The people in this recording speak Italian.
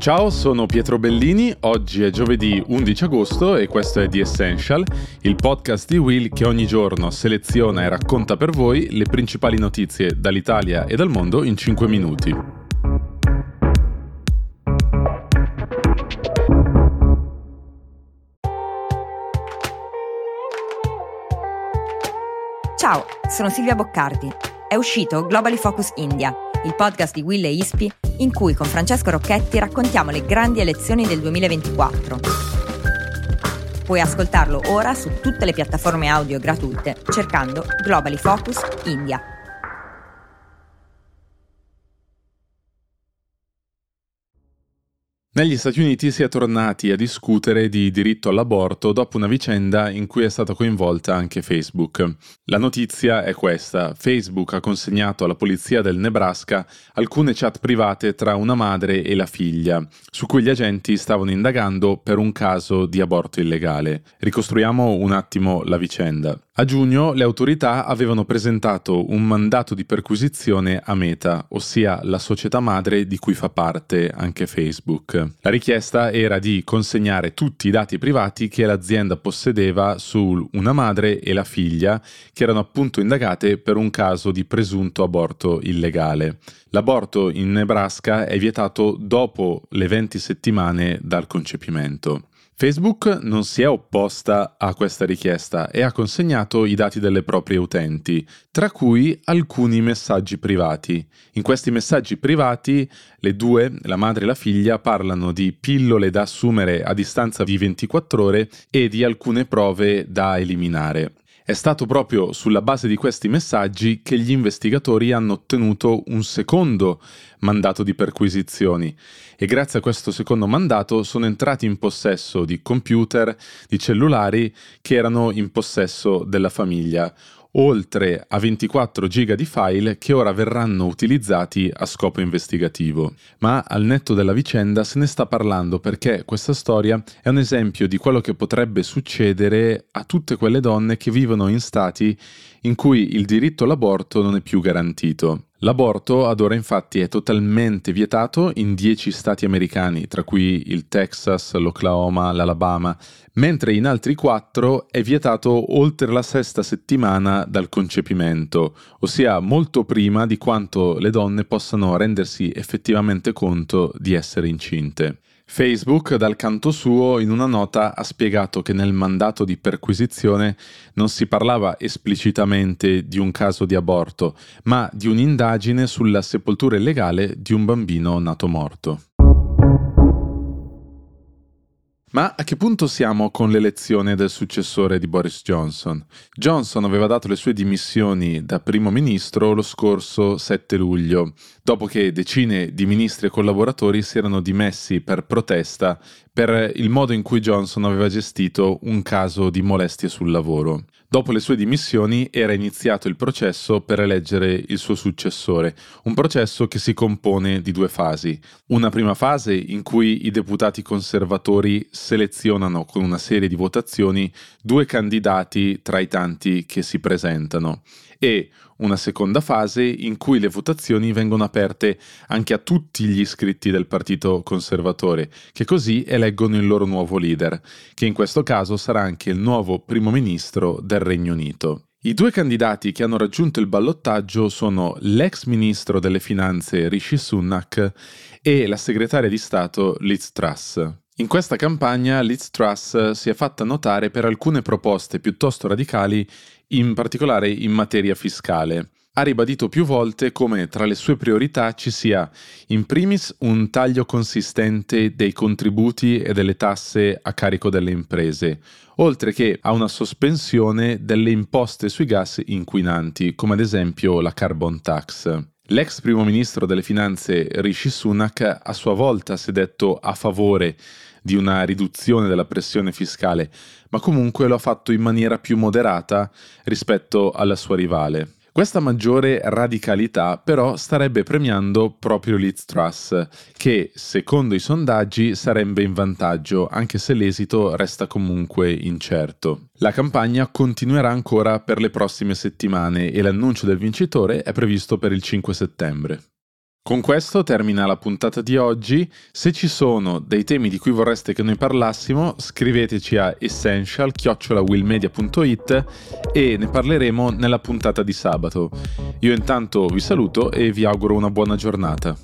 Ciao, sono Pietro Bellini, oggi è giovedì 11 agosto e questo è The Essential, il podcast di Will che ogni giorno seleziona e racconta per voi le principali notizie dall'Italia e dal mondo in 5 minuti. Ciao, sono Silvia Boccardi. È uscito Globally Focus India, il podcast di Will e Ispi in cui con Francesco Rocchetti raccontiamo le grandi elezioni del 2024. Puoi ascoltarlo ora su tutte le piattaforme audio gratuite cercando Globally Focus India. Negli Stati Uniti si è tornati a discutere di diritto all'aborto dopo una vicenda in cui è stata coinvolta anche Facebook. La notizia è questa. Facebook ha consegnato alla polizia del Nebraska alcune chat private tra una madre e la figlia, su cui gli agenti stavano indagando per un caso di aborto illegale. Ricostruiamo un attimo la vicenda. A giugno le autorità avevano presentato un mandato di perquisizione a Meta, ossia la società madre di cui fa parte anche Facebook. La richiesta era di consegnare tutti i dati privati che l'azienda possedeva su una madre e la figlia, che erano appunto indagate per un caso di presunto aborto illegale. L'aborto in Nebraska è vietato dopo le 20 settimane dal concepimento. Facebook non si è opposta a questa richiesta e ha consegnato i dati delle proprie utenti, tra cui alcuni messaggi privati. In questi messaggi privati le due, la madre e la figlia, parlano di pillole da assumere a distanza di 24 ore e di alcune prove da eliminare. È stato proprio sulla base di questi messaggi che gli investigatori hanno ottenuto un secondo mandato di perquisizioni. E grazie a questo secondo mandato sono entrati in possesso di computer, di cellulari che erano in possesso della famiglia, oltre a 24 giga di file che ora verranno utilizzati a scopo investigativo. Ma al netto della vicenda se ne sta parlando perché questa storia è un esempio di quello che potrebbe succedere a tutte quelle donne che vivono in stati in cui il diritto all'aborto non è più garantito. L'aborto ad ora infatti è totalmente vietato in 10 stati americani, tra cui il Texas, l'Oklahoma, l'Alabama, mentre in altri 4 è vietato oltre la sesta settimana dal concepimento, ossia molto prima di quanto le donne possano rendersi effettivamente conto di essere incinte. Facebook, dal canto suo, in una nota ha spiegato che nel mandato di perquisizione non si parlava esplicitamente di un caso di aborto, ma di un'indagine sulla sepoltura illegale di un bambino nato morto. Ma a che punto siamo con l'elezione del successore di Boris Johnson? Johnson aveva dato le sue dimissioni da primo ministro lo scorso 7 luglio, dopo che decine di ministri e collaboratori si erano dimessi per protesta per il modo in cui Johnson aveva gestito un caso di molestie sul lavoro. Dopo le sue dimissioni era iniziato il processo per eleggere il suo successore, un processo che si compone di due fasi. Una prima fase in cui i deputati conservatori selezionano con una serie di votazioni due candidati tra i tanti che si presentano e una seconda fase in cui le votazioni vengono aperte anche a tutti gli iscritti del Partito Conservatore, che così eleggono il loro nuovo leader, che in questo caso sarà anche il nuovo primo ministro del Regno Unito. I due candidati che hanno raggiunto il ballottaggio sono l'ex ministro delle finanze Rishi Sunak e la segretaria di Stato Liz Truss. In questa campagna Liz Truss si è fatta notare per alcune proposte piuttosto radicali, in particolare in materia fiscale. Ha ribadito più volte come tra le sue priorità ci sia in primis un taglio consistente dei contributi e delle tasse a carico delle imprese, oltre che a una sospensione delle imposte sui gas inquinanti, come ad esempio la carbon tax. L'ex primo ministro delle finanze Rishi Sunak a sua volta si è detto a favore di una riduzione della pressione fiscale, ma comunque lo ha fatto in maniera più moderata rispetto alla sua rivale. Questa maggiore radicalità però starebbe premiando proprio Liz Truss, che secondo i sondaggi sarebbe in vantaggio, anche se l'esito resta comunque incerto. La campagna continuerà ancora per le prossime settimane e l'annuncio del vincitore è previsto per il 5 settembre. Con questo termina la puntata di oggi. Se ci sono dei temi di cui vorreste che noi parlassimo, scriveteci a essential-willmedia.it e ne parleremo nella puntata di sabato. Io intanto vi saluto e vi auguro una buona giornata.